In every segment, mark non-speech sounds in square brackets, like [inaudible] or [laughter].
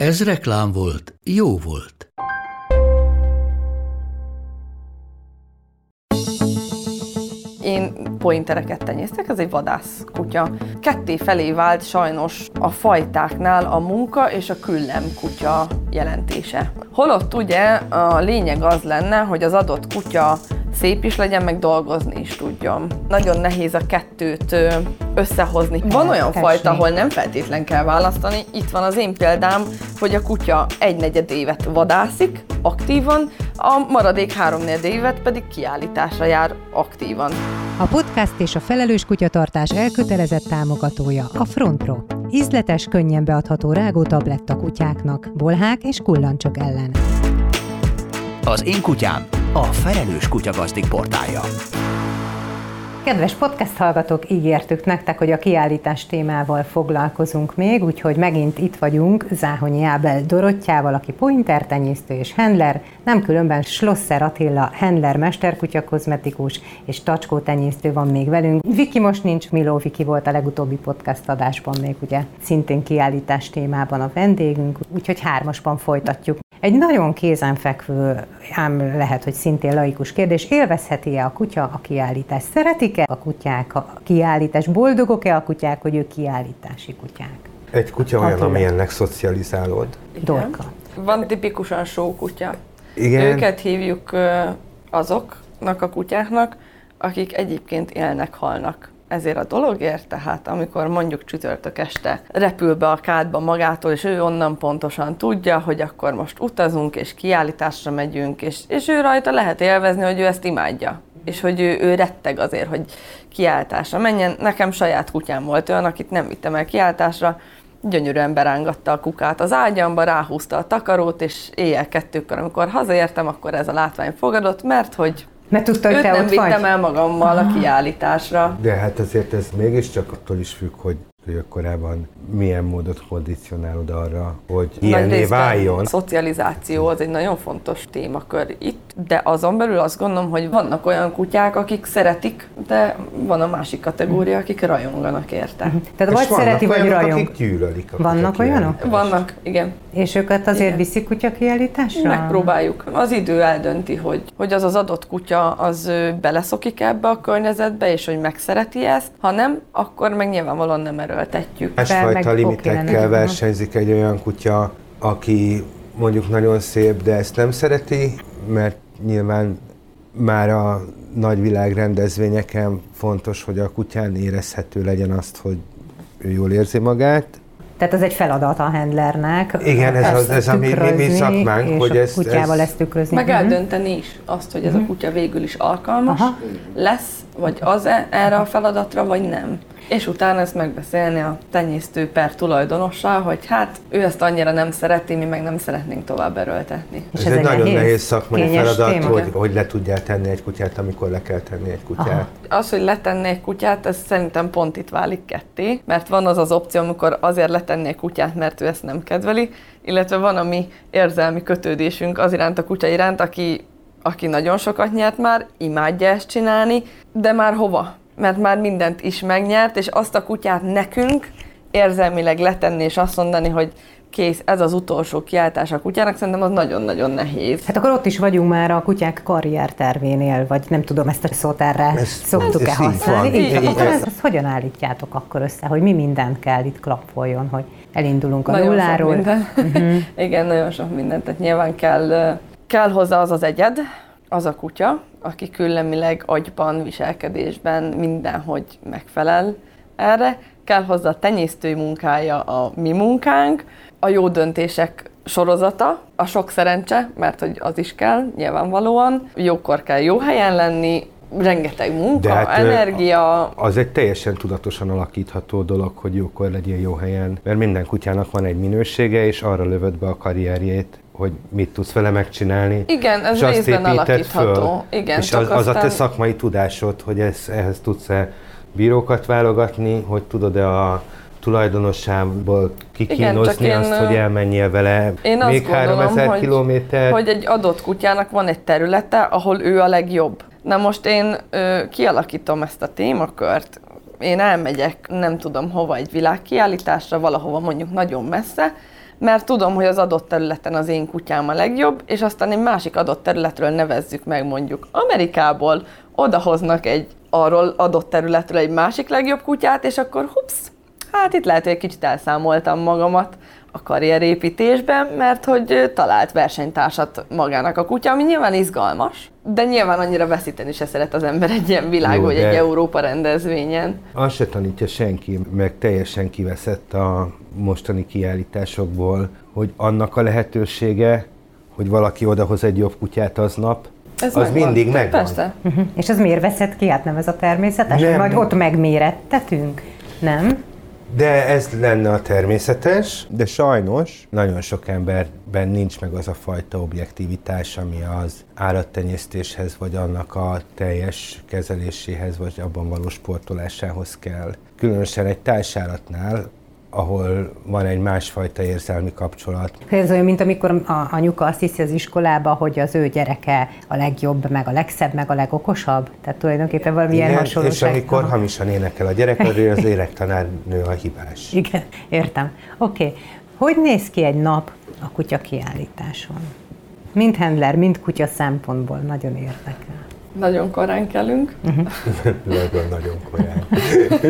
Ez reklám volt, jó volt. Én pointereket tenyésztek, ez egy vadász kutya. Ketté felé vált sajnos a fajtáknál a munka és a küllem kutya jelentése. Holott ugye a lényeg az lenne, hogy az adott kutya szép is legyen, meg dolgozni is tudjon. Nagyon nehéz a kettőt összehozni. Van olyan fajta, ahol nem feltétlen kell választani. Itt van az én példám, hogy a kutya egy negyed évet vadászik, aktívan, a maradék három évet pedig kiállításra jár aktívan. A podcast és a felelős kutyatartás elkötelezett támogatója a Frontpro. Ízletes, könnyen beadható rágó tabletta kutyáknak, bolhák és kullancsok ellen. Az én kutyám a Felelős Kutyagazdik portálja. Kedves podcast hallgatók, ígértük nektek, hogy a kiállítás témával foglalkozunk még, úgyhogy megint itt vagyunk Záhonyi Ábel Dorottyával, aki pointer tenyésztő és handler, nem különben Schlosser Attila handler mesterkutya kozmetikus és tacskó tenyésztő van még velünk. Viki most nincs, Miló Viki volt a legutóbbi podcast adásban még ugye szintén kiállítás témában a vendégünk, úgyhogy hármasban folytatjuk. Egy nagyon kézenfekvő, ám lehet, hogy szintén laikus kérdés, élvezheti-e a kutya a kiállítást? Szeretik-e a kutyák a kiállítást? Boldogok-e a kutyák, hogy ők kiállítási kutyák? Egy kutya olyan, Attila. amilyennek szocializálod. Dorka. Van tipikusan kutya. Igen. Őket hívjuk azoknak a kutyáknak, akik egyébként élnek, halnak ezért a dologért, tehát amikor mondjuk csütörtök este repül be a kádba magától, és ő onnan pontosan tudja, hogy akkor most utazunk, és kiállításra megyünk, és, és ő rajta lehet élvezni, hogy ő ezt imádja és hogy ő, ő retteg azért, hogy kiáltásra menjen. Nekem saját kutyám volt olyan, akit nem vittem el kiáltásra, gyönyörűen berángatta a kukát az ágyamba, ráhúzta a takarót, és éjjel kettőkor, amikor hazaértem, akkor ez a látvány fogadott, mert hogy mert tudta, hogy Őt te nem ott vittem vagy? el magammal a kiállításra. De hát azért ez mégiscsak attól is függ, hogy hogy korábban milyen módot kondicionálod arra, hogy ilyenné váljon. A szocializáció az egy nagyon fontos témakör itt, de azon belül azt gondolom, hogy vannak olyan kutyák, akik szeretik, de van a másik kategória, akik rajonganak érte. Uh-huh. Tehát vagy szereti, vagy olyanok, rajong. akik gyűlölik a Vannak olyanok? Vannak, igen. És őket azért igen. viszik kutya kiállításra? Megpróbáljuk. Az idő eldönti, hogy, hogy az az adott kutya az beleszokik ebbe a környezetbe, és hogy megszereti ezt, ha nem, akkor meg nyilvánvalóan nem erőltetjük. Másfajta limitekkel versenyzik egy olyan kutya, aki mondjuk nagyon szép, de ezt nem szereti, mert nyilván már a nagyvilág rendezvényeken fontos, hogy a kutyán érezhető legyen azt, hogy ő jól érzi magát. Tehát ez egy feladat a handlernek. Igen, ez, az, ez a mi, mi, mi szakmánk, hogy ezt, kutyával ezt tükrözni. Meg eldönteni is azt, hogy ez a mhm. kutya végül is alkalmas Aha. lesz, vagy az erre a feladatra, vagy nem és utána ezt megbeszélni a tenyésztő per tulajdonossal, hogy hát ő ezt annyira nem szereti, mi meg nem szeretnénk tovább erőltetni. És ez, ez egy, egy nagyon nehéz, nehéz szakmai feladat, téma. hogy, hogy le tudjál tenni egy kutyát, amikor le kell tenni egy kutyát. Aha. Az, hogy letenni egy kutyát, ez szerintem pont itt válik ketté, mert van az az opció, amikor azért letenni egy kutyát, mert ő ezt nem kedveli, illetve van a mi érzelmi kötődésünk az iránt a kutya iránt, aki aki nagyon sokat nyert már, imádja ezt csinálni, de már hova? Mert már mindent is megnyert, és azt a kutyát nekünk érzelmileg letenni és azt mondani, hogy kész, ez az utolsó kiáltás a kutyának, szerintem az nagyon-nagyon nehéz. Hát akkor ott is vagyunk már a kutyák karriertervénél, vagy nem tudom, ezt a szót erre szoktuk-e használni. Így, így, akkor ezt, ezt hogyan állítjátok akkor össze, hogy mi mindent kell itt klappoljon, hogy elindulunk a nagyon nulláról? Sok minden. Uh-huh. [laughs] Igen, nagyon sok mindent. Tehát nyilván kell, kell hozzá az az egyed, az a kutya, aki küllemileg agyban, viselkedésben mindenhogy megfelel erre. Kell hozzá a tenyésztői munkája a mi munkánk, a jó döntések sorozata, a sok szerencse, mert hogy az is kell, nyilvánvalóan. Jókor kell jó helyen lenni, rengeteg munka, De hát, energia. Az egy teljesen tudatosan alakítható dolog, hogy jókor legyél jó helyen, mert minden kutyának van egy minősége, és arra lövöd be a karrierjét, hogy mit tudsz vele megcsinálni. Igen, ez és azt részben alakítható. Föl, Igen, és az, az a te szakmai tudásod, hogy ez, ehhez tudsz-e bírókat válogatni, hogy tudod-e a tulajdonosából kikínozni én, azt, hogy elmenjél vele Én még azt gondolom, 3000 hogy, kilométer. hogy egy adott kutyának van egy területe, ahol ő a legjobb. Na most én ö, kialakítom ezt a témakört, én elmegyek nem tudom hova egy világkiállításra, valahova mondjuk nagyon messze, mert tudom, hogy az adott területen az én kutyám a legjobb, és aztán egy másik adott területről nevezzük meg mondjuk Amerikából, odahoznak egy arról adott területről egy másik legjobb kutyát, és akkor hupsz, hát itt lehet, hogy egy kicsit elszámoltam magamat a karrierépítésben, mert hogy talált versenytársat magának a kutya, ami nyilván izgalmas, de nyilván annyira veszíteni se szeret az ember egy ilyen világ, Jó, vagy egy Európa rendezvényen. Azt se tanítja senki, meg teljesen kiveszett a mostani kiállításokból, hogy annak a lehetősége, hogy valaki odahoz egy jobb kutyát aznap, Ez az megvan. mindig megvan. Persze. És az miért veszed ki? Hát nem ez a természetes? Nem. Vagy ott megmérettetünk? Nem? De ez lenne a természetes, de sajnos nagyon sok emberben nincs meg az a fajta objektivitás, ami az állattenyésztéshez, vagy annak a teljes kezeléséhez, vagy abban való sportolásához kell. Különösen egy társállatnál, ahol van egy másfajta érzelmi kapcsolat. Ez olyan, mint amikor a anyuka azt hiszi az iskolába, hogy az ő gyereke a legjobb, meg a legszebb, meg a legokosabb. Tehát tulajdonképpen valamilyen Igen, hasonlóság. és amikor Aha. hamisan énekel a gyerek, arról az érektanárnő a hibás. [laughs] Igen, értem. Oké. Okay. Hogy néz ki egy nap a kutya kiállításon? Mind handler, mind kutya szempontból nagyon érdekel. Nagyon korán kelünk. [laughs] Nagyon-nagyon korán.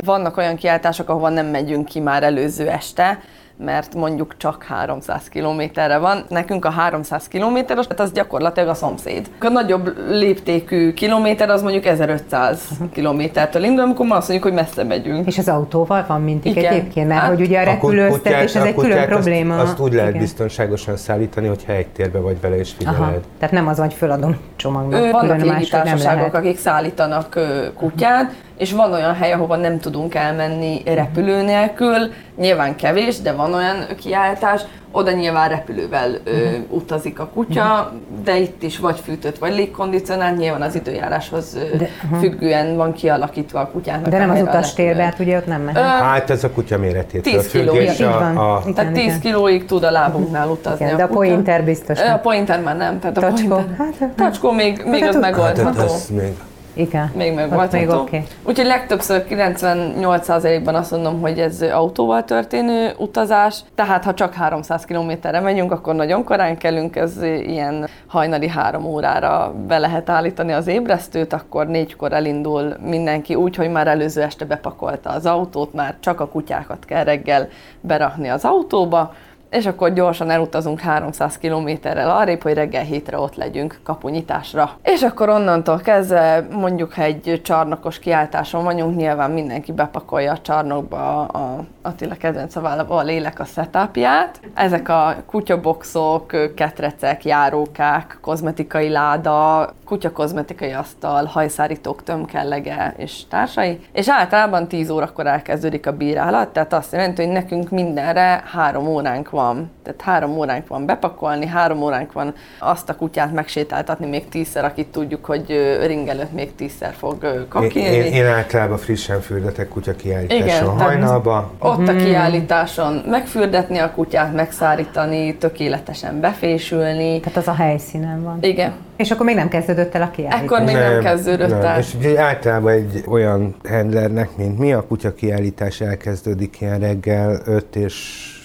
Vannak olyan kiáltások, ahova nem megyünk ki már előző este, mert mondjuk csak 300 kilométerre van. Nekünk a 300 kilométeres, hát az gyakorlatilag a szomszéd. A nagyobb léptékű kilométer az mondjuk 1500 kilométertől indul, amikor ma azt mondjuk, hogy messze megyünk. És az autóval van mindig Igen. egyébként, mert Hát, hogy ugye a repülőztetés az egy külön probléma. Azt, azt úgy lehet Igen. biztonságosan szállítani, hogyha egy térbe vagy vele és figyeled. Aha. Tehát nem az, hogy föladom csomagnak. Ö, Vannak légitársaságok, akik szállítanak kutyát, és van olyan hely, ahova nem tudunk elmenni repülő nélkül. Nyilván kevés, de van olyan kiállítás, oda nyilván repülővel ö, Mhm. utazik a kutya, de itt is vagy fűtött, vagy légkondicionált, nyilván az időjáráshoz ö, De- függően van kialakítva a kutyának De nem az utastérbe, hát ugye ott nem mehet. Hát ez a kutya méretétől 10 kiló, függ, így és a, a, Igen, Tehát 10 igen. kilóig tud a lábunknál utazni Igen, a de a pointer biztos. A pointer már nem, tehát a Tacskó, pointer, hát- tacskó még, még Hát az ott- hát, megoldható. az még Igen. Még megvolt. még oké. Úgyhogy legtöbbször 98%-ban azt mondom, hogy ez autóval történő utazás, tehát ha csak 300 kilométerre megyünk, akkor nagyon korán kelünk, ez ilyen hajnali három órára be lehet állítani az ébresztőt, akkor négykor elindul mindenki úgy, hogy már előző este bepakolta az autót, már csak a kutyákat kell reggel berakni az autóba, és akkor gyorsan elutazunk 300 kilométerrel arrébb, hogy reggel hétre ott legyünk kapunyitásra. És akkor onnantól kezdve, mondjuk ha egy csarnokos kiáltáson vagyunk, nyilván mindenki bepakolja a csarnokba a Attila kedvenc szavával a lélek a setupját. Ezek a kutyaboxok, ketrecek, járókák, kozmetikai láda, kutyakozmetikai asztal, hajszárítók, tömkellege és társai. És általában 10 órakor elkezdődik a bírálat, tehát azt jelenti, hogy nekünk mindenre három óránk van. Tehát három óránk van bepakolni, három óránk van azt a kutyát megsétáltatni még tízszer, akit tudjuk, hogy ö, ring előtt még tízszer fog ö, én, kakilni. én, én általában frissen fürdetek kutya kiállításon Igen, hajnalba. Ott a kiállításon megfürdetni a kutyát, megszárítani, tökéletesen befésülni. Tehát az a helyszínen van. Igen, És akkor még nem kezdődött el a kiállítás. Ekkor még nem kezdődött el. És ugye általában egy olyan handlernek, mint mi, a kutya kiállítás elkezdődik ilyen reggel 5 és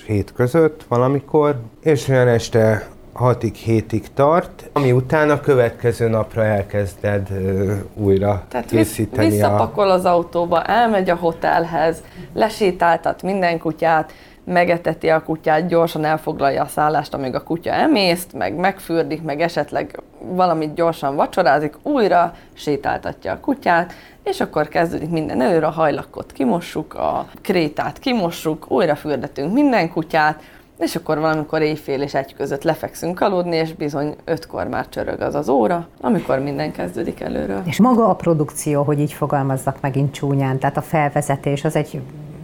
7 között valamikor, és olyan este 6-ig, 7-ig tart, ami után a következő napra elkezded ö, újra Tehát vissz, készíteni a... visszapakol az autóba, elmegy a hotelhez, lesétáltat minden kutyát, megeteti a kutyát, gyorsan elfoglalja a szállást, amíg a kutya emészt, meg megfürdik, meg esetleg valamit gyorsan vacsorázik, újra sétáltatja a kutyát, és akkor kezdődik minden előre, a hajlakot kimossuk, a krétát kimossuk, újra fürdetünk minden kutyát, és akkor valamikor éjfél és egy között lefekszünk aludni, és bizony ötkor már csörög az az óra, amikor minden kezdődik előről. És maga a produkció, hogy így fogalmazzak megint csúnyán, tehát a felvezetés, az egy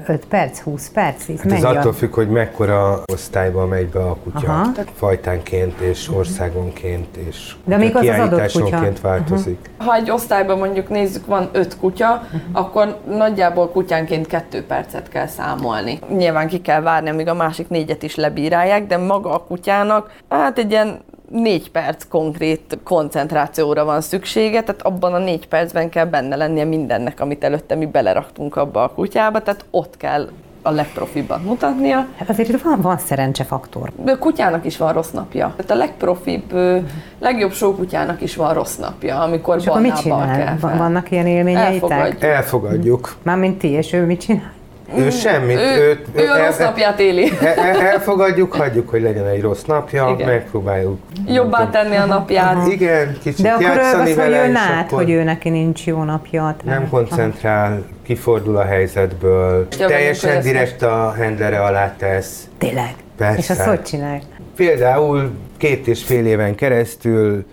5 perc, 20 perc? Ez, hát ez attól függ, hogy mekkora osztályba megy be a kutya. Aha. Fajtánként és országonként és De még az, az adott kutya. változik. Uh-huh. Ha egy osztályban mondjuk nézzük, van 5 kutya, uh-huh. akkor nagyjából kutyánként 2 percet kell számolni. Nyilván ki kell várni, amíg a másik négyet is lebírálják, de maga a kutyának hát egy ilyen négy perc konkrét koncentrációra van szüksége, tehát abban a négy percben kell benne lennie mindennek, amit előtte mi beleraktunk abba a kutyába, tehát ott kell a legprofibbat mutatnia. Hát azért van, van szerencsefaktor. A kutyának is van rossz napja. Tehát a legprofibb, legjobb kutyának is van rossz napja, amikor és akkor mit csinál? Kell fel. Vannak ilyen élményeitek? Elfogadjuk. Elfogadjuk. Mármint ti, és ő mit csinál? Ő semmit. Ő, őt, ő, ő a rossz napját éli. [laughs] El, elfogadjuk, hagyjuk, hogy legyen egy rossz napja, Igen. megpróbáljuk. Jobbá tenni a napját. Igen, kicsit De akkor vele, hogy ő lát, akkor hogy ő neki nincs jó napja. Nem koncentrál, kifordul a helyzetből, teljesen direkt a handlere alá tesz. Tényleg? Persze. És azt hogy csinál? Például két és fél éven keresztül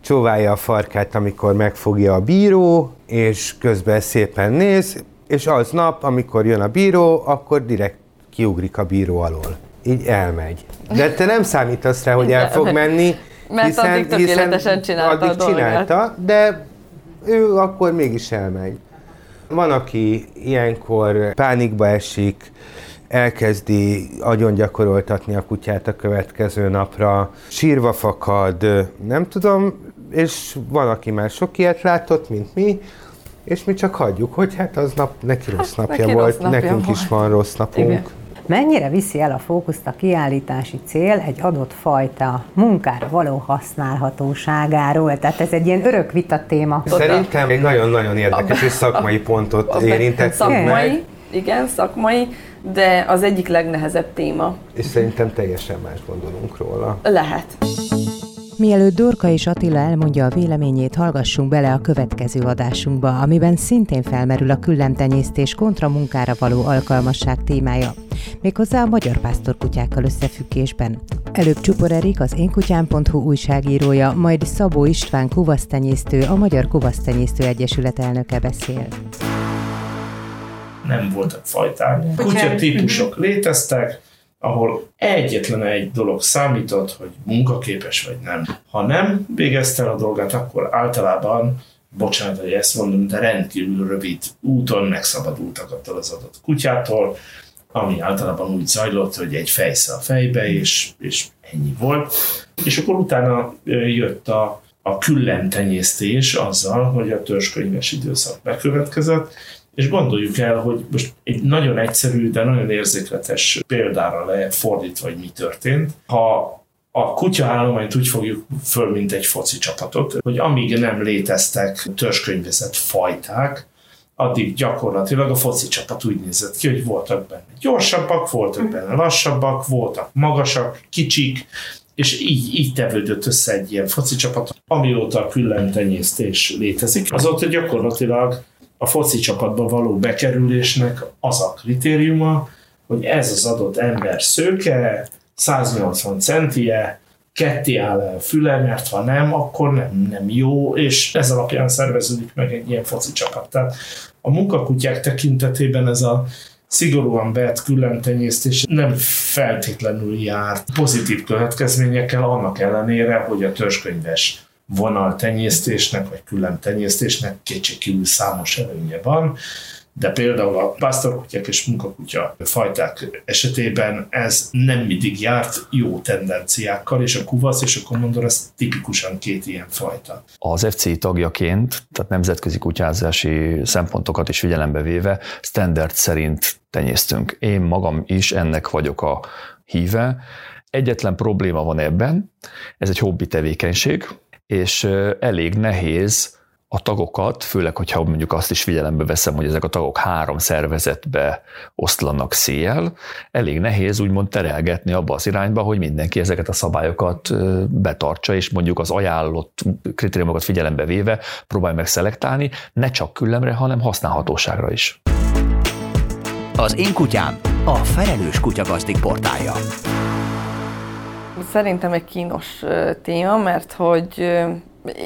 csóválja a farkát, amikor megfogja a bíró, és közben szépen néz, és az nap, amikor jön a bíró, akkor direkt kiugrik a bíró alól. Így elmegy. De te nem számítasz rá, hogy el fog menni, [laughs] Mert hiszen, addig tökéletesen csinálta addig csinálta, de ő akkor mégis elmegy. Van, aki ilyenkor pánikba esik, elkezdi agyon gyakoroltatni a kutyát a következő napra, sírva fakad, nem tudom, és van, aki már sok ilyet látott, mint mi, és mi csak hagyjuk, hogy hát az nap neki rossz hát, napja neki volt, rossz napja nekünk volt. is van rossz napunk. Igen. Mennyire viszi el a fókuszt a kiállítási cél egy adott fajta munkára való használhatóságáról? Tehát ez egy ilyen örök vita téma. Szerintem egy nagyon-nagyon érdekes és szakmai pontot érintett Szakmai, meg. igen, szakmai, de az egyik legnehezebb téma. És szerintem teljesen más gondolunk róla. Lehet. Mielőtt Dorka és Attila elmondja a véleményét, hallgassunk bele a következő adásunkba, amiben szintén felmerül a küllemtenyésztés kontra munkára való alkalmasság témája, méghozzá a magyar pásztorkutyákkal összefüggésben. Előbb Csupor Erik, az énkutyám.hu újságírója, majd Szabó István kuvasztenyésztő, a Magyar Kuvasztenyésztő Egyesület elnöke beszél. Nem voltak fajták. Kutya típusok léteztek, ahol egyetlen egy dolog számított, hogy munkaképes vagy nem. Ha nem végezte a dolgát, akkor általában, bocsánat, hogy ezt mondom, de rendkívül rövid úton megszabadultak attól az adott kutyától, ami általában úgy zajlott, hogy egy fejsze a fejbe, és, és ennyi volt. És akkor utána jött a, a küllemtenyésztés azzal, hogy a törzskönyves időszak bekövetkezett, és gondoljuk el, hogy most egy nagyon egyszerű, de nagyon érzékletes példára lefordítva, hogy mi történt. Ha a kutya állományt úgy fogjuk föl, mint egy foci csapatot, hogy amíg nem léteztek törzskönyvezett fajták, addig gyakorlatilag a foci csapat úgy nézett ki, hogy voltak benne gyorsabbak, voltak benne lassabbak, voltak magasak, kicsik, és így, így tevődött össze egy ilyen foci csapat, amióta a küllemtenyésztés létezik. Azóta gyakorlatilag a foci csapatba való bekerülésnek az a kritériuma, hogy ez az adott ember szőke, 180 centie, ketté áll el füle, mert ha nem, akkor nem, nem jó, és ez alapján szerveződik meg egy ilyen foci csapat. Tehát a munkakutyák tekintetében ez a szigorúan vett küllemtenyésztés nem feltétlenül járt pozitív következményekkel, annak ellenére, hogy a törzskönyves vonaltenyésztésnek, vagy külön tenyésztésnek kétségkívül számos előnye van, de például a pásztorkutyák és munkakutya fajták esetében ez nem mindig járt jó tendenciákkal, és a kuvasz és a komondor ez tipikusan két ilyen fajta. Az FC tagjaként, tehát nemzetközi kutyázási szempontokat is figyelembe véve, standard szerint tenyésztünk. Én magam is ennek vagyok a híve. Egyetlen probléma van ebben, ez egy hobbi tevékenység, és elég nehéz a tagokat, főleg, hogyha mondjuk azt is figyelembe veszem, hogy ezek a tagok három szervezetbe oszlanak szél, elég nehéz úgymond terelgetni abba az irányba, hogy mindenki ezeket a szabályokat betartsa, és mondjuk az ajánlott kritériumokat figyelembe véve próbálj meg szelektálni, ne csak küllemre, hanem használhatóságra is. Az én kutyám a felelős kutyagazdik portálja. Szerintem egy kínos téma, mert hogy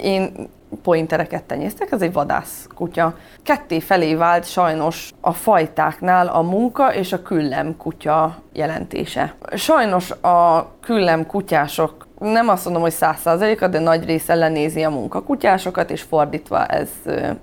én pointereket tenyésztek, ez egy vadász kutya. Ketté felé vált sajnos a fajtáknál a munka és a küllem kutya jelentése. Sajnos a küllem kutyások nem azt mondom, hogy száz százaléka, de nagy része lenézi a munkakutyásokat, és fordítva ez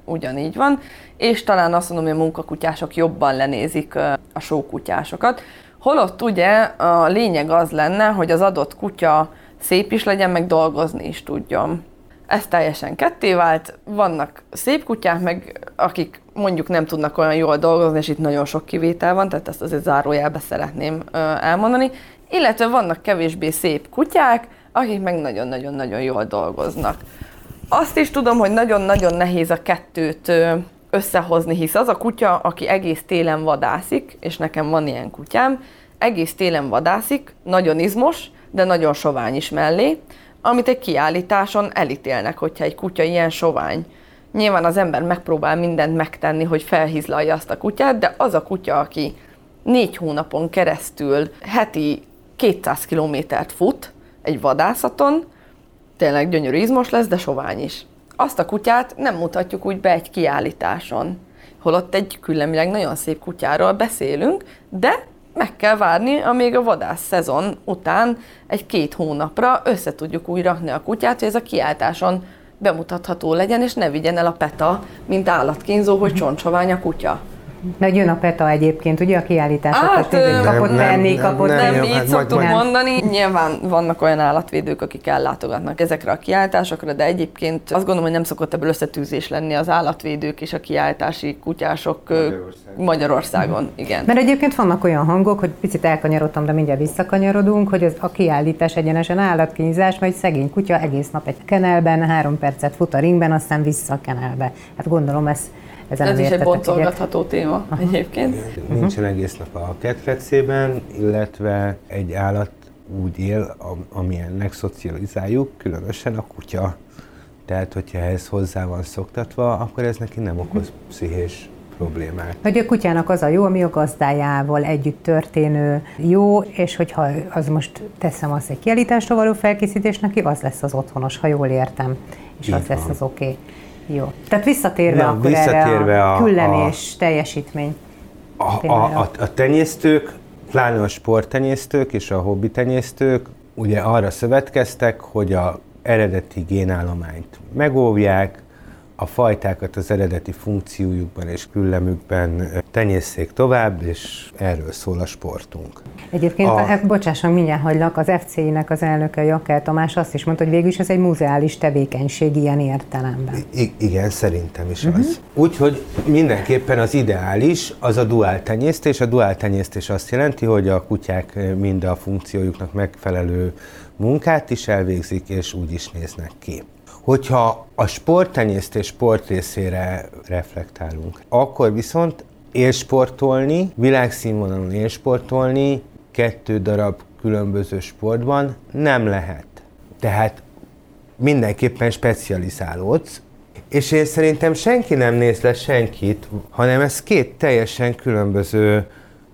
ugyanígy van. És talán azt mondom, hogy a munkakutyások jobban lenézik a sókutyásokat. Holott ugye a lényeg az lenne, hogy az adott kutya szép is legyen, meg dolgozni is tudjon. Ez teljesen ketté vált, vannak szép kutyák, meg akik mondjuk nem tudnak olyan jól dolgozni, és itt nagyon sok kivétel van, tehát ezt azért zárójelbe szeretném elmondani, illetve vannak kevésbé szép kutyák, akik meg nagyon-nagyon-nagyon jól dolgoznak. Azt is tudom, hogy nagyon-nagyon nehéz a kettőt összehozni, hisz az a kutya, aki egész télen vadászik, és nekem van ilyen kutyám, egész télen vadászik, nagyon izmos, de nagyon sovány is mellé, amit egy kiállításon elítélnek, hogyha egy kutya ilyen sovány. Nyilván az ember megpróbál mindent megtenni, hogy felhizlalja azt a kutyát, de az a kutya, aki négy hónapon keresztül heti 200 kilométert fut egy vadászaton, tényleg gyönyörű izmos lesz, de sovány is. Azt a kutyát nem mutatjuk úgy be egy kiállításon. Holott egy különbileg nagyon szép kutyáról beszélünk, de meg kell várni, amíg a vadász szezon után egy-két hónapra össze tudjuk újra rakni a kutyát, hogy ez a kiáltáson bemutatható legyen, és ne vigyen el a peta, mint állatkínzó, hogy csontsovány a kutya. Meg jön a PETA egyébként, ugye a kiállításokat, hát, kapott tenni, kapott nem, nem, így hát szoktuk majd, mondani. Nyilván vannak olyan állatvédők, akik ellátogatnak ezekre a kiállításokra, de egyébként azt gondolom, hogy nem szokott ebből összetűzés lenni az állatvédők és a kiállítási kutyások Magyarországon. Magyarországon. Igen. Mert egyébként vannak olyan hangok, hogy picit elkanyarodtam, de mindjárt visszakanyarodunk, hogy az, a kiállítás egyenesen állatkínzás, vagy szegény kutya egész nap egy kenelben, három percet fut a ringben, aztán vissza a kenelbe. Hát gondolom ez ezen Ez is egy boncolgatható téma Aha. egyébként. Nincsen egész nap a ketrecében, illetve egy állat úgy él, amilyennek szocializáljuk, különösen a kutya. Tehát, hogyha ez hozzá van szoktatva, akkor ez neki nem okoz pszichés problémát. Hogy a kutyának az a jó, ami a gazdájával együtt történő jó, és hogyha az most teszem azt egy kiállításra való felkészítés neki, az lesz az otthonos, ha jól értem, és Így az van. lesz az oké. Okay. Jó. Tehát visszatérve Na, akkor visszatérve erre a, a küllemés a, teljesítmény. A, a, a, a tenyésztők, pláne a sporttenyésztők és a hobbi tenyésztők ugye arra szövetkeztek, hogy a eredeti génállományt megóvják, a fajtákat az eredeti funkciójukban és küllemükben tenyészék tovább, és erről szól a sportunk. Egyébként, a... hát, bocsásson, mindjárt hagylak, az FCI-nek az elnöke, Jakel Tamás azt is mondta, hogy végül is ez egy muzeális tevékenység ilyen értelemben. I- igen, szerintem is uh-huh. az. Úgyhogy mindenképpen az ideális az a duál tenyésztés. A duál tenyésztés azt jelenti, hogy a kutyák mind a funkciójuknak megfelelő munkát is elvégzik, és úgy is néznek ki. Hogyha a sporttenyésztés sport részére reflektálunk, akkor viszont élsportolni, világszínvonalon élsportolni kettő darab különböző sportban nem lehet. Tehát mindenképpen specializálódsz, és én szerintem senki nem néz le senkit, hanem ez két teljesen különböző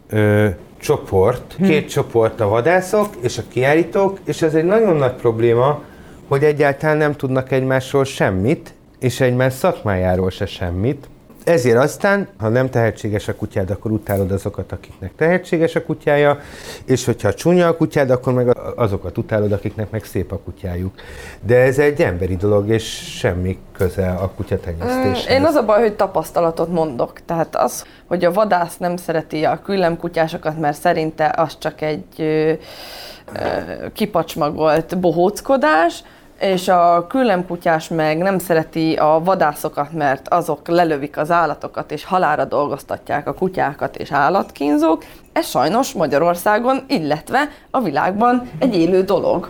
ö, csoport, hm. két csoport a vadászok és a kiállítók, és ez egy nagyon nagy probléma, hogy egyáltalán nem tudnak egymásról semmit, és egymás szakmájáról se semmit. Ezért aztán, ha nem tehetséges a kutyád, akkor utálod azokat, akiknek tehetséges a kutyája, és hogyha csúnya a kutyád, akkor meg azokat utálod, akiknek meg szép a kutyájuk. De ez egy emberi dolog, és semmi köze a kutyatenyésztéshez. Én az a baj, hogy tapasztalatot mondok. Tehát az, hogy a vadász nem szereti a küllemkutyásokat, mert szerinte az csak egy ö, ö, kipacsmagolt bohóckodás, és a küllemkutyás meg nem szereti a vadászokat, mert azok lelövik az állatokat, és halára dolgoztatják a kutyákat és állatkínzók. Ez sajnos Magyarországon, illetve a világban egy élő dolog.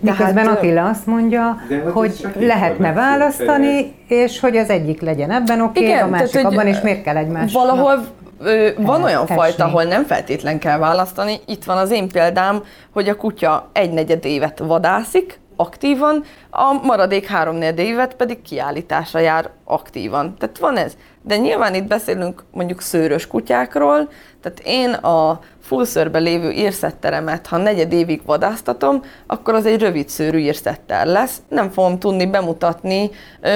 Miközben Tehát, Attila azt mondja, hogy lehetne választani, és hogy az egyik legyen ebben oké, okay, a másik tehát, abban, és miért kell egymásnak? Valahol ö, van olyan Tessék. fajta, ahol nem feltétlen kell választani. Itt van az én példám, hogy a kutya egy negyed évet vadászik, aktívan, a maradék három évet pedig kiállításra jár aktívan. Tehát van ez. De nyilván itt beszélünk mondjuk szőrös kutyákról, tehát én a fullszörbe lévő írszetteremet, ha negyed évig vadáztatom, akkor az egy rövid szőrű írszetter lesz. Nem fogom tudni bemutatni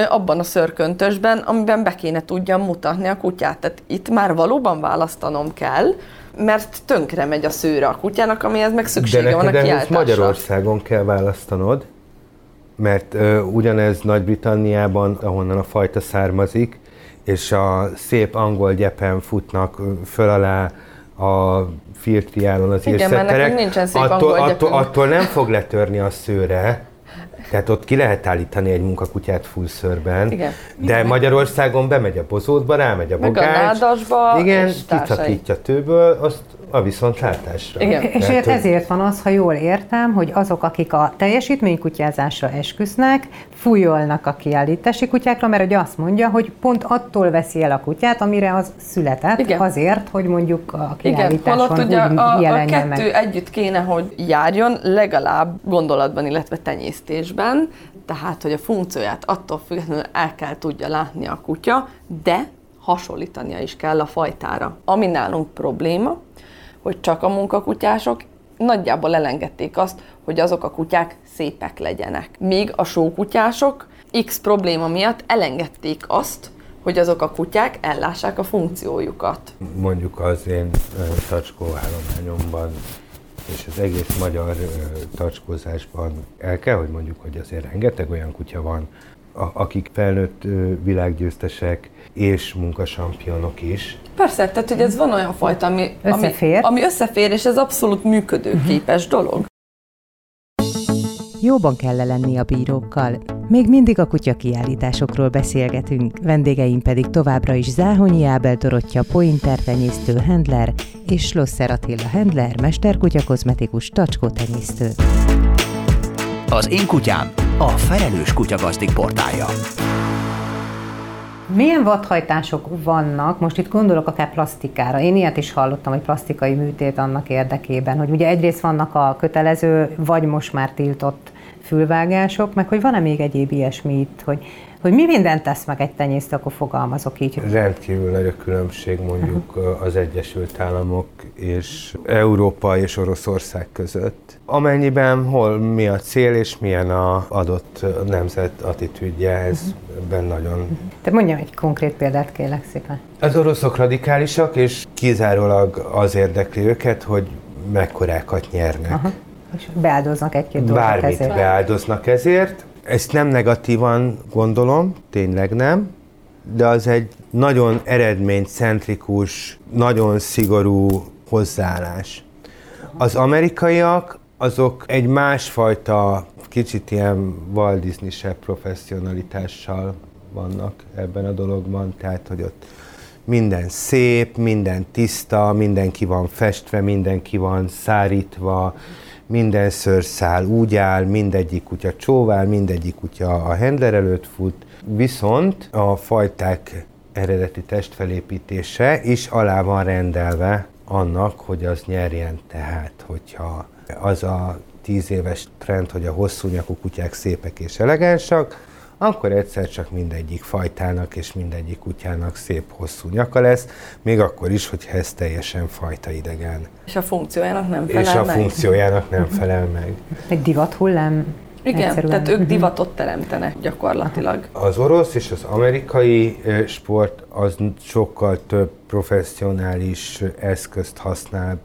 abban a szörköntösben, amiben be kéne tudjam mutatni a kutyát. Tehát itt már valóban választanom kell, mert tönkre megy a szőre a kutyának, amihez meg szüksége De van a kiáltásra. Magyarországon kell választanod, mert ö, ugyanez Nagy-Britanniában, ahonnan a fajta származik, és a szép angol gyepen futnak föl alá a filtriálon az Igen, mert nincsen szép attól, angol attól, attól nem fog letörni a szőre, tehát ott ki lehet állítani egy munkakutyát fullszörben, Igen. de Igen. Magyarországon bemegy a bozótba, rámegy a bogács, Meg a nádasba, igen, és társai. kiszakítja tőből, azt a viszontlátásra. Igen. És hogy ezért van az, ha jól értem, hogy azok, akik a teljesítménykutyázásra esküsznek, fújolnak a kiállítási kutyákra, mert hogy azt mondja, hogy pont attól veszi el a kutyát, amire az született, Igen. azért, hogy mondjuk a Igen, kiállításon holott ugye a, a kettő meg. együtt kéne, hogy járjon legalább gondolatban, illetve tenyésztésben, tehát, hogy a funkcióját attól függetlenül el kell tudja látni a kutya, de hasonlítania is kell a fajtára. Ami nálunk probléma, hogy csak a munkakutyások nagyjából elengedték azt, hogy azok a kutyák szépek legyenek. Míg a sókutyások X probléma miatt elengedték azt, hogy azok a kutyák ellássák a funkciójukat. mondjuk az én tacskó állományomban és az egész magyar tacskózásban el kell, hogy mondjuk, hogy azért rengeteg olyan kutya van, a, akik felnőtt világgyőztesek és munkasampionok is. Persze, tehát hogy ez van olyan fajta, ami, Összefér. ami, ami összefér, és ez abszolút működőképes dolog. Jóban kell lenni a bírókkal. Még mindig a kutya kiállításokról beszélgetünk, vendégeim pedig továbbra is Záhonyi Ábel Dorottya, pointer tenyésztő Handler és Slosser Attila Handler, mesterkutya kozmetikus tacskó tenyésztő. Az én kutyám a felelős kutyagazdik portálja. Milyen vadhajtások vannak, most itt gondolok akár plastikára, én ilyet is hallottam, hogy plastikai műtét annak érdekében, hogy ugye egyrészt vannak a kötelező, vagy most már tiltott fülvágások, meg hogy van-e még egyéb ilyesmi itt, hogy, hogy mi mindent tesz meg egy tenyésztő, akkor fogalmazok így. Rendkívül nagy a különbség mondjuk az Egyesült Államok és Európa és Oroszország között. Amennyiben hol mi a cél és milyen a adott nemzet attitűdje, ez ebben nagyon Te mondjam egy konkrét példát, kérlek szépen. Az oroszok radikálisak, és kizárólag az érdekli őket, hogy mekkorákat nyernek. Aha. És beáldoznak egy-két dolgot Bármit ezért. beáldoznak ezért. Ezt nem negatívan gondolom, tényleg nem, de az egy nagyon eredménycentrikus, nagyon szigorú hozzáállás. Az amerikaiak azok egy másfajta, kicsit ilyen Walt Disney-sebb professzionalitással vannak ebben a dologban, tehát hogy ott minden szép, minden tiszta, mindenki van festve, mindenki van szárítva, minden szőrszál úgy áll, mindegyik kutya csóvál, mindegyik kutya a handler előtt fut, viszont a fajták eredeti testfelépítése is alá van rendelve annak, hogy az nyerjen. Tehát, hogyha az a tíz éves trend, hogy a hosszú nyakú kutyák szépek és elegánsak, akkor egyszer csak mindegyik fajtának és mindegyik kutyának szép hosszú nyaka lesz, még akkor is, hogyha ez teljesen fajta idegen. És a funkciójának nem felel És a meg. funkciójának nem felel meg. Egy divat hullám. Igen, egyszerűen. tehát ők divatot teremtenek gyakorlatilag. Az orosz és az amerikai sport az sokkal több professzionális eszközt használ,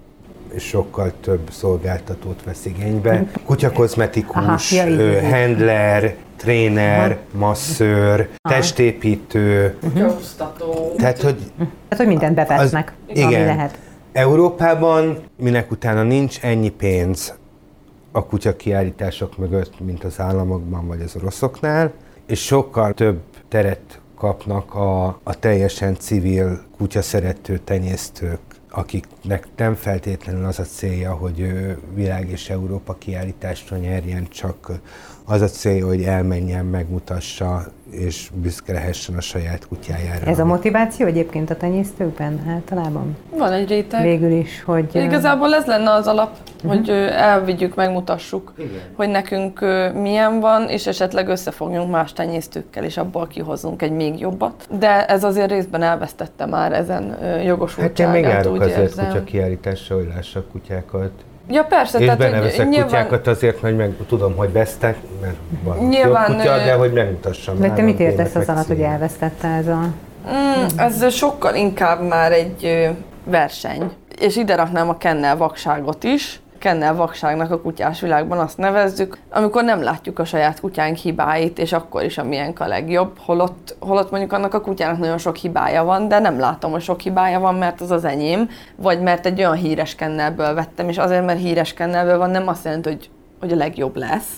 sokkal több szolgáltatót vesz igénybe. Kutyakozmetikus, Aha, ja, így, így. handler, tréner, masszőr, testépítő. Gyógyztató. Tehát, hogy Tehát, hogy mindent bevesznek, Az- ami igen. lehet. Európában minek utána nincs ennyi pénz a kutya kiállítások mögött, mint az államokban vagy az oroszoknál, és sokkal több teret kapnak a, a teljesen civil kutyaszerető tenyésztők, akiknek nem feltétlenül az a célja, hogy világ és Európa kiállításra nyerjen, csak az a célja, hogy elmenjen, megmutassa, és büszke lehessen a saját kutyájára. Ez a motiváció egyébként a tenyésztőkben általában? Van egy réteg. Végül is, hogy... Igazából ez lenne az alap, uh-huh. hogy elvigyük, megmutassuk, Igen. hogy nekünk milyen van, és esetleg összefogjunk más tenyésztőkkel, és abból kihozzunk egy még jobbat. De ez azért részben elvesztette már ezen jogosultságát, Hát én még járok azért érzem. kutya kiállításra, hogy lássak kutyákat. Ja persze, és tehát beneveszek nyilván... kutyákat azért, hogy meg tudom, hogy vesztek, mert van nyilván, kutya, de hogy megmutassam. De te mit értesz az alatt, hogy elvesztette ez a... Mm, ez sokkal inkább már egy verseny. És ide raknám a kennel vakságot is, kennel vakságnak a kutyás világban azt nevezzük, amikor nem látjuk a saját kutyánk hibáit, és akkor is a miénk a legjobb, holott, holott mondjuk annak a kutyának nagyon sok hibája van, de nem látom, hogy sok hibája van, mert az az enyém, vagy mert egy olyan híres kennelből vettem, és azért, mert híres kennelből van, nem azt jelenti, hogy, hogy a legjobb lesz.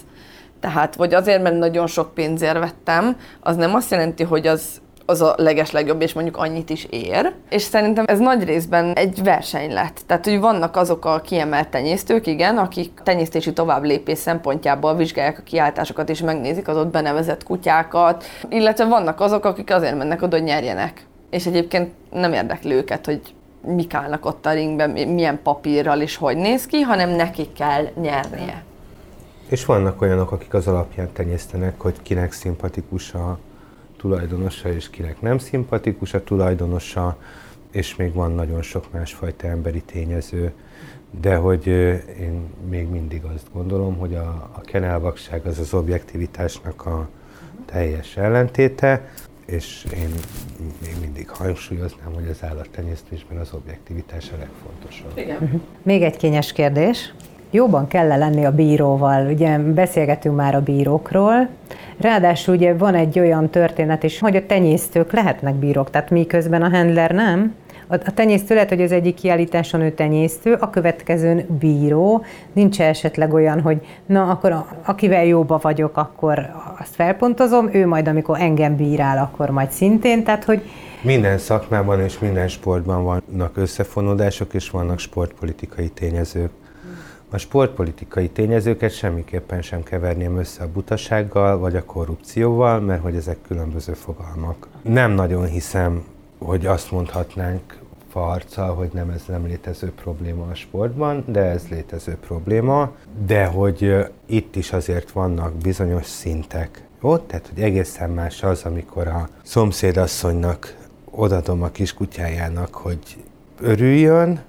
Tehát, vagy azért, mert nagyon sok pénzért vettem, az nem azt jelenti, hogy az az a legeslegjobb, és mondjuk annyit is ér. És szerintem ez nagy részben egy verseny lett. Tehát, hogy vannak azok a kiemelt tenyésztők, igen, akik tenyésztési továbblépés szempontjából vizsgálják a kiáltásokat, és megnézik az ott benevezett kutyákat, illetve vannak azok, akik azért mennek oda, hogy nyerjenek. És egyébként nem érdekli őket, hogy mik állnak ott a ringben, milyen papírral és hogy néz ki, hanem nekik kell nyernie. És vannak olyanok, akik az alapján tenyésztenek, hogy kinek szimpatikus a tulajdonosa, és kinek nem szimpatikus a tulajdonosa, és még van nagyon sok másfajta emberi tényező, de hogy én még mindig azt gondolom, hogy a, a kenelvakság az az objektivitásnak a teljes ellentéte, és én még mindig hangsúlyoznám, hogy az állattenyésztésben az objektivitás a legfontosabb. Igen. Még egy kényes kérdés. Jóban kell lenni a bíróval? Ugye beszélgetünk már a bírókról, Ráadásul ugye van egy olyan történet is, hogy a tenyésztők lehetnek bírók, tehát miközben a handler nem. A tenyésztő lehet, hogy az egyik kiállításon ő tenyésztő, a következőn bíró. Nincs esetleg olyan, hogy na akkor a, akivel jóba vagyok, akkor azt felpontozom, ő majd amikor engem bírál, akkor majd szintén, tehát hogy minden szakmában és minden sportban vannak összefonódások, és vannak sportpolitikai tényezők. A sportpolitikai tényezőket semmiképpen sem keverném össze a butasággal vagy a korrupcióval, mert hogy ezek különböző fogalmak. Nem nagyon hiszem, hogy azt mondhatnánk farccal, hogy nem ez nem létező probléma a sportban, de ez létező probléma, de hogy itt is azért vannak bizonyos szintek. Ott, tehát hogy egészen más az, amikor a szomszédasszonynak odadom a kiskutyájának, hogy örüljön,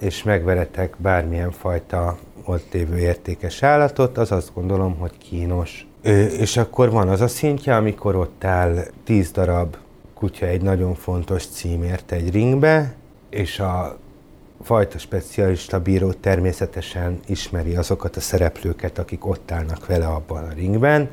és megveretek bármilyen fajta ott lévő értékes állatot, az azt gondolom, hogy kínos. És akkor van az a szintje, amikor ott áll tíz darab kutya egy nagyon fontos címért egy ringbe, és a fajta specialista bíró természetesen ismeri azokat a szereplőket, akik ott állnak vele abban a ringben,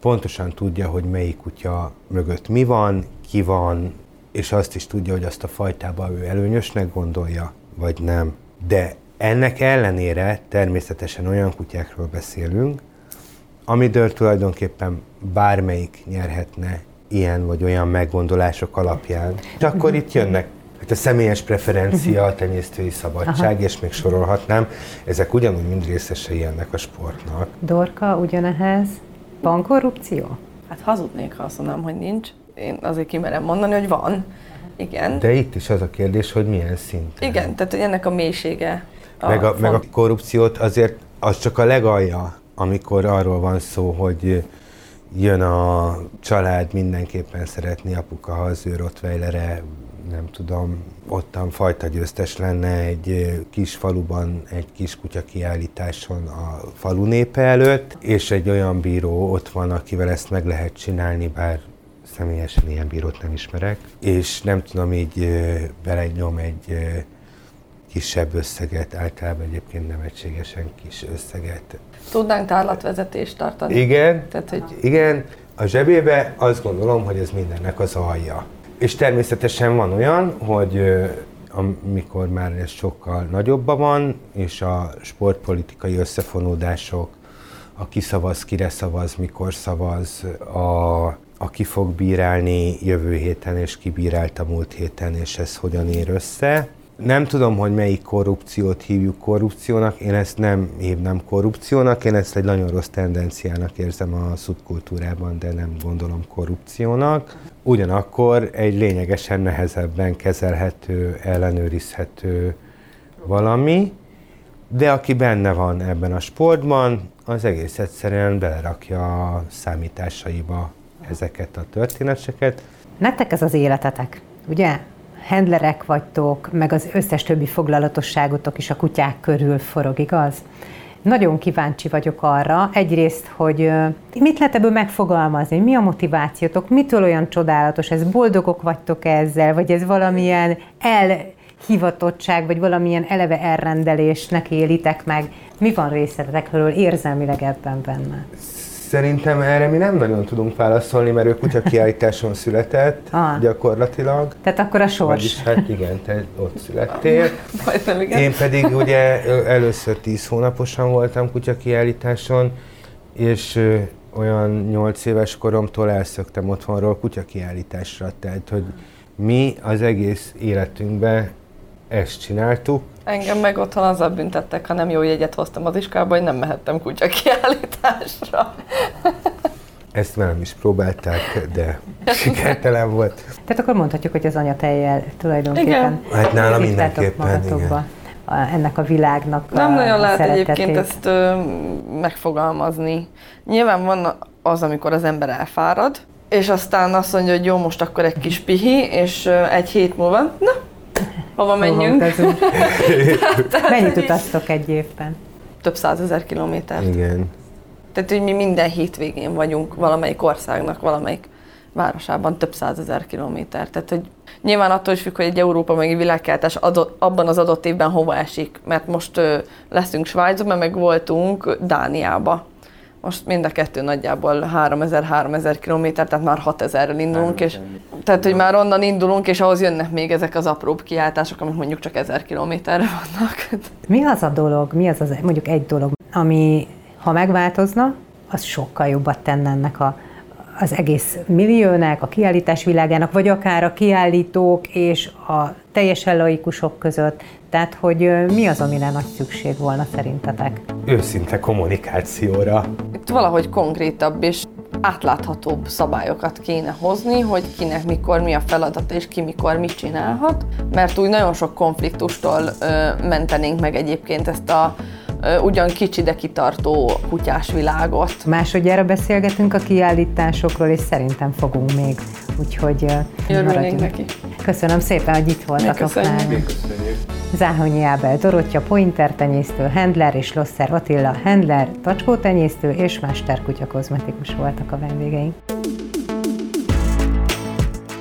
pontosan tudja, hogy melyik kutya mögött mi van, ki van, és azt is tudja, hogy azt a fajtában ő előnyösnek gondolja, vagy nem. De ennek ellenére természetesen olyan kutyákról beszélünk, amidől tulajdonképpen bármelyik nyerhetne ilyen vagy olyan meggondolások alapján. És akkor itt jönnek hát a személyes preferencia, a tenyésztői szabadság, Aha. és még sorolhatnám, ezek ugyanúgy mind részesei ennek a sportnak. Dorka, ugyanehhez van korrupció? Hát hazudnék, ha azt mondanám, hogy nincs. Én azért kimerem mondani, hogy van. Igen. De itt is az a kérdés, hogy milyen szinten. Igen, tehát hogy ennek a mélysége. A meg, a, meg a korrupciót azért az csak a legalja, amikor arról van szó, hogy jön a család, mindenképpen szeretni apuka, ha az ő Rottweilere, nem tudom, ottan fajta győztes lenne egy kis faluban, egy kis kutya kiállításon a falu népe előtt, és egy olyan bíró ott van, akivel ezt meg lehet csinálni, bár személyesen ilyen bírót nem ismerek, és nem tudom, így belenyom egy kisebb összeget, általában egyébként nem egységesen kis összeget. Tudnánk tárlatvezetést tartani? Igen, Tehát, hogy... igen. A zsebébe azt gondolom, hogy ez mindennek az alja. És természetesen van olyan, hogy amikor már ez sokkal nagyobban van, és a sportpolitikai összefonódások, a ki szavaz, kire szavaz, mikor szavaz, a aki fog bírálni jövő héten, és ki bírálta múlt héten, és ez hogyan ér össze. Nem tudom, hogy melyik korrupciót hívjuk korrupciónak, én ezt nem hívnám korrupciónak, én ezt egy nagyon rossz tendenciának érzem a szubkultúrában, de nem gondolom korrupciónak. Ugyanakkor egy lényegesen nehezebben kezelhető, ellenőrizhető valami, de aki benne van ebben a sportban, az egész egyszerűen belerakja a számításaiba ezeket a történeteket. Nektek ez az életetek, ugye? Handlerek vagytok, meg az összes többi foglalatosságotok is a kutyák körül forog, igaz? Nagyon kíváncsi vagyok arra, egyrészt, hogy mit lehet ebből megfogalmazni, mi a motivációtok, mitől olyan csodálatos ez, boldogok vagytok ezzel, vagy ez valamilyen elhivatottság, vagy valamilyen eleve elrendelésnek élitek meg. Mi van részletekről érzelmileg ebben benne? Szerintem erre mi nem nagyon tudunk válaszolni, mert ő kutya [laughs] kiállításon született ah. gyakorlatilag. Tehát akkor a sors. Vagyis, hát igen, te ott születtél. [laughs] igen. Én pedig ugye először 10 hónaposan voltam kutya kiállításon, és olyan 8 éves koromtól elszöktem otthonról kutya kiállításra. Tehát, hogy mi az egész életünkben ezt csináltuk. Engem meg otthon azzal büntettek, ha nem jó jegyet hoztam az iskolába, hogy nem mehettem kutya kiállításra. Ezt velem is próbálták, de sikertelen volt. Tehát akkor mondhatjuk, hogy az anyatejjel tulajdonképpen igen. Hát nálam mindenképpen, igen. Ennek a világnak Nem a nagyon lehet egyébként ezt ö, megfogalmazni. Nyilván van az, amikor az ember elfárad, és aztán azt mondja, hogy jó, most akkor egy kis pihi, és egy hét múlva, na, hova menjünk. [laughs] Mennyit utaztok egy évben? Több százezer kilométert. Igen. Tehát, hogy mi minden hétvégén vagyunk valamelyik országnak, valamelyik városában több százezer kilométer. Tehát, hogy nyilván attól is függ, hogy egy Európa meg egy világkeltás adott, abban az adott évben hova esik. Mert most ö, leszünk Svájcban, meg voltunk Dániába. Most mind a kettő nagyjából 3000-3000 km, tehát már 6000-rel indulunk, és tehát, hogy már onnan indulunk, és ahhoz jönnek még ezek az apróbb kiáltások, amik mondjuk csak 1000 kilométerre vannak. Mi az a dolog, mi az, az mondjuk egy dolog, ami ha megváltozna, az sokkal jobbat tenne ennek a, az egész milliónek, a kiállítás világának, vagy akár a kiállítók és a teljesen laikusok között. Tehát, hogy mi az, amire nagy szükség volna szerintetek? Őszinte kommunikációra. Itt valahogy konkrétabb és átláthatóbb szabályokat kéne hozni, hogy kinek mikor mi a feladata, és ki mikor mit csinálhat, mert úgy nagyon sok konfliktustól ö, mentenénk meg egyébként ezt a ugyan kicsi, de kitartó kutyás világot. Másodjára beszélgetünk a kiállításokról, és szerintem fogunk még, úgyhogy Örülnénk neki. Köszönöm szépen, hogy itt voltatok nálunk. Záhonyi Ábel Dorottya, pointer tenyésztő, handler és Losser Attila, handler, tacskó tenyésztő és mesterkutya kozmetikus voltak a vendégeink.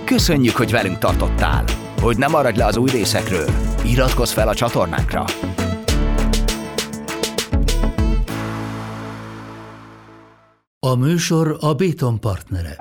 Köszönjük, hogy velünk tartottál! Hogy nem maradj le az új részekről, iratkozz fel a csatornánkra! A műsor a Béton partnere.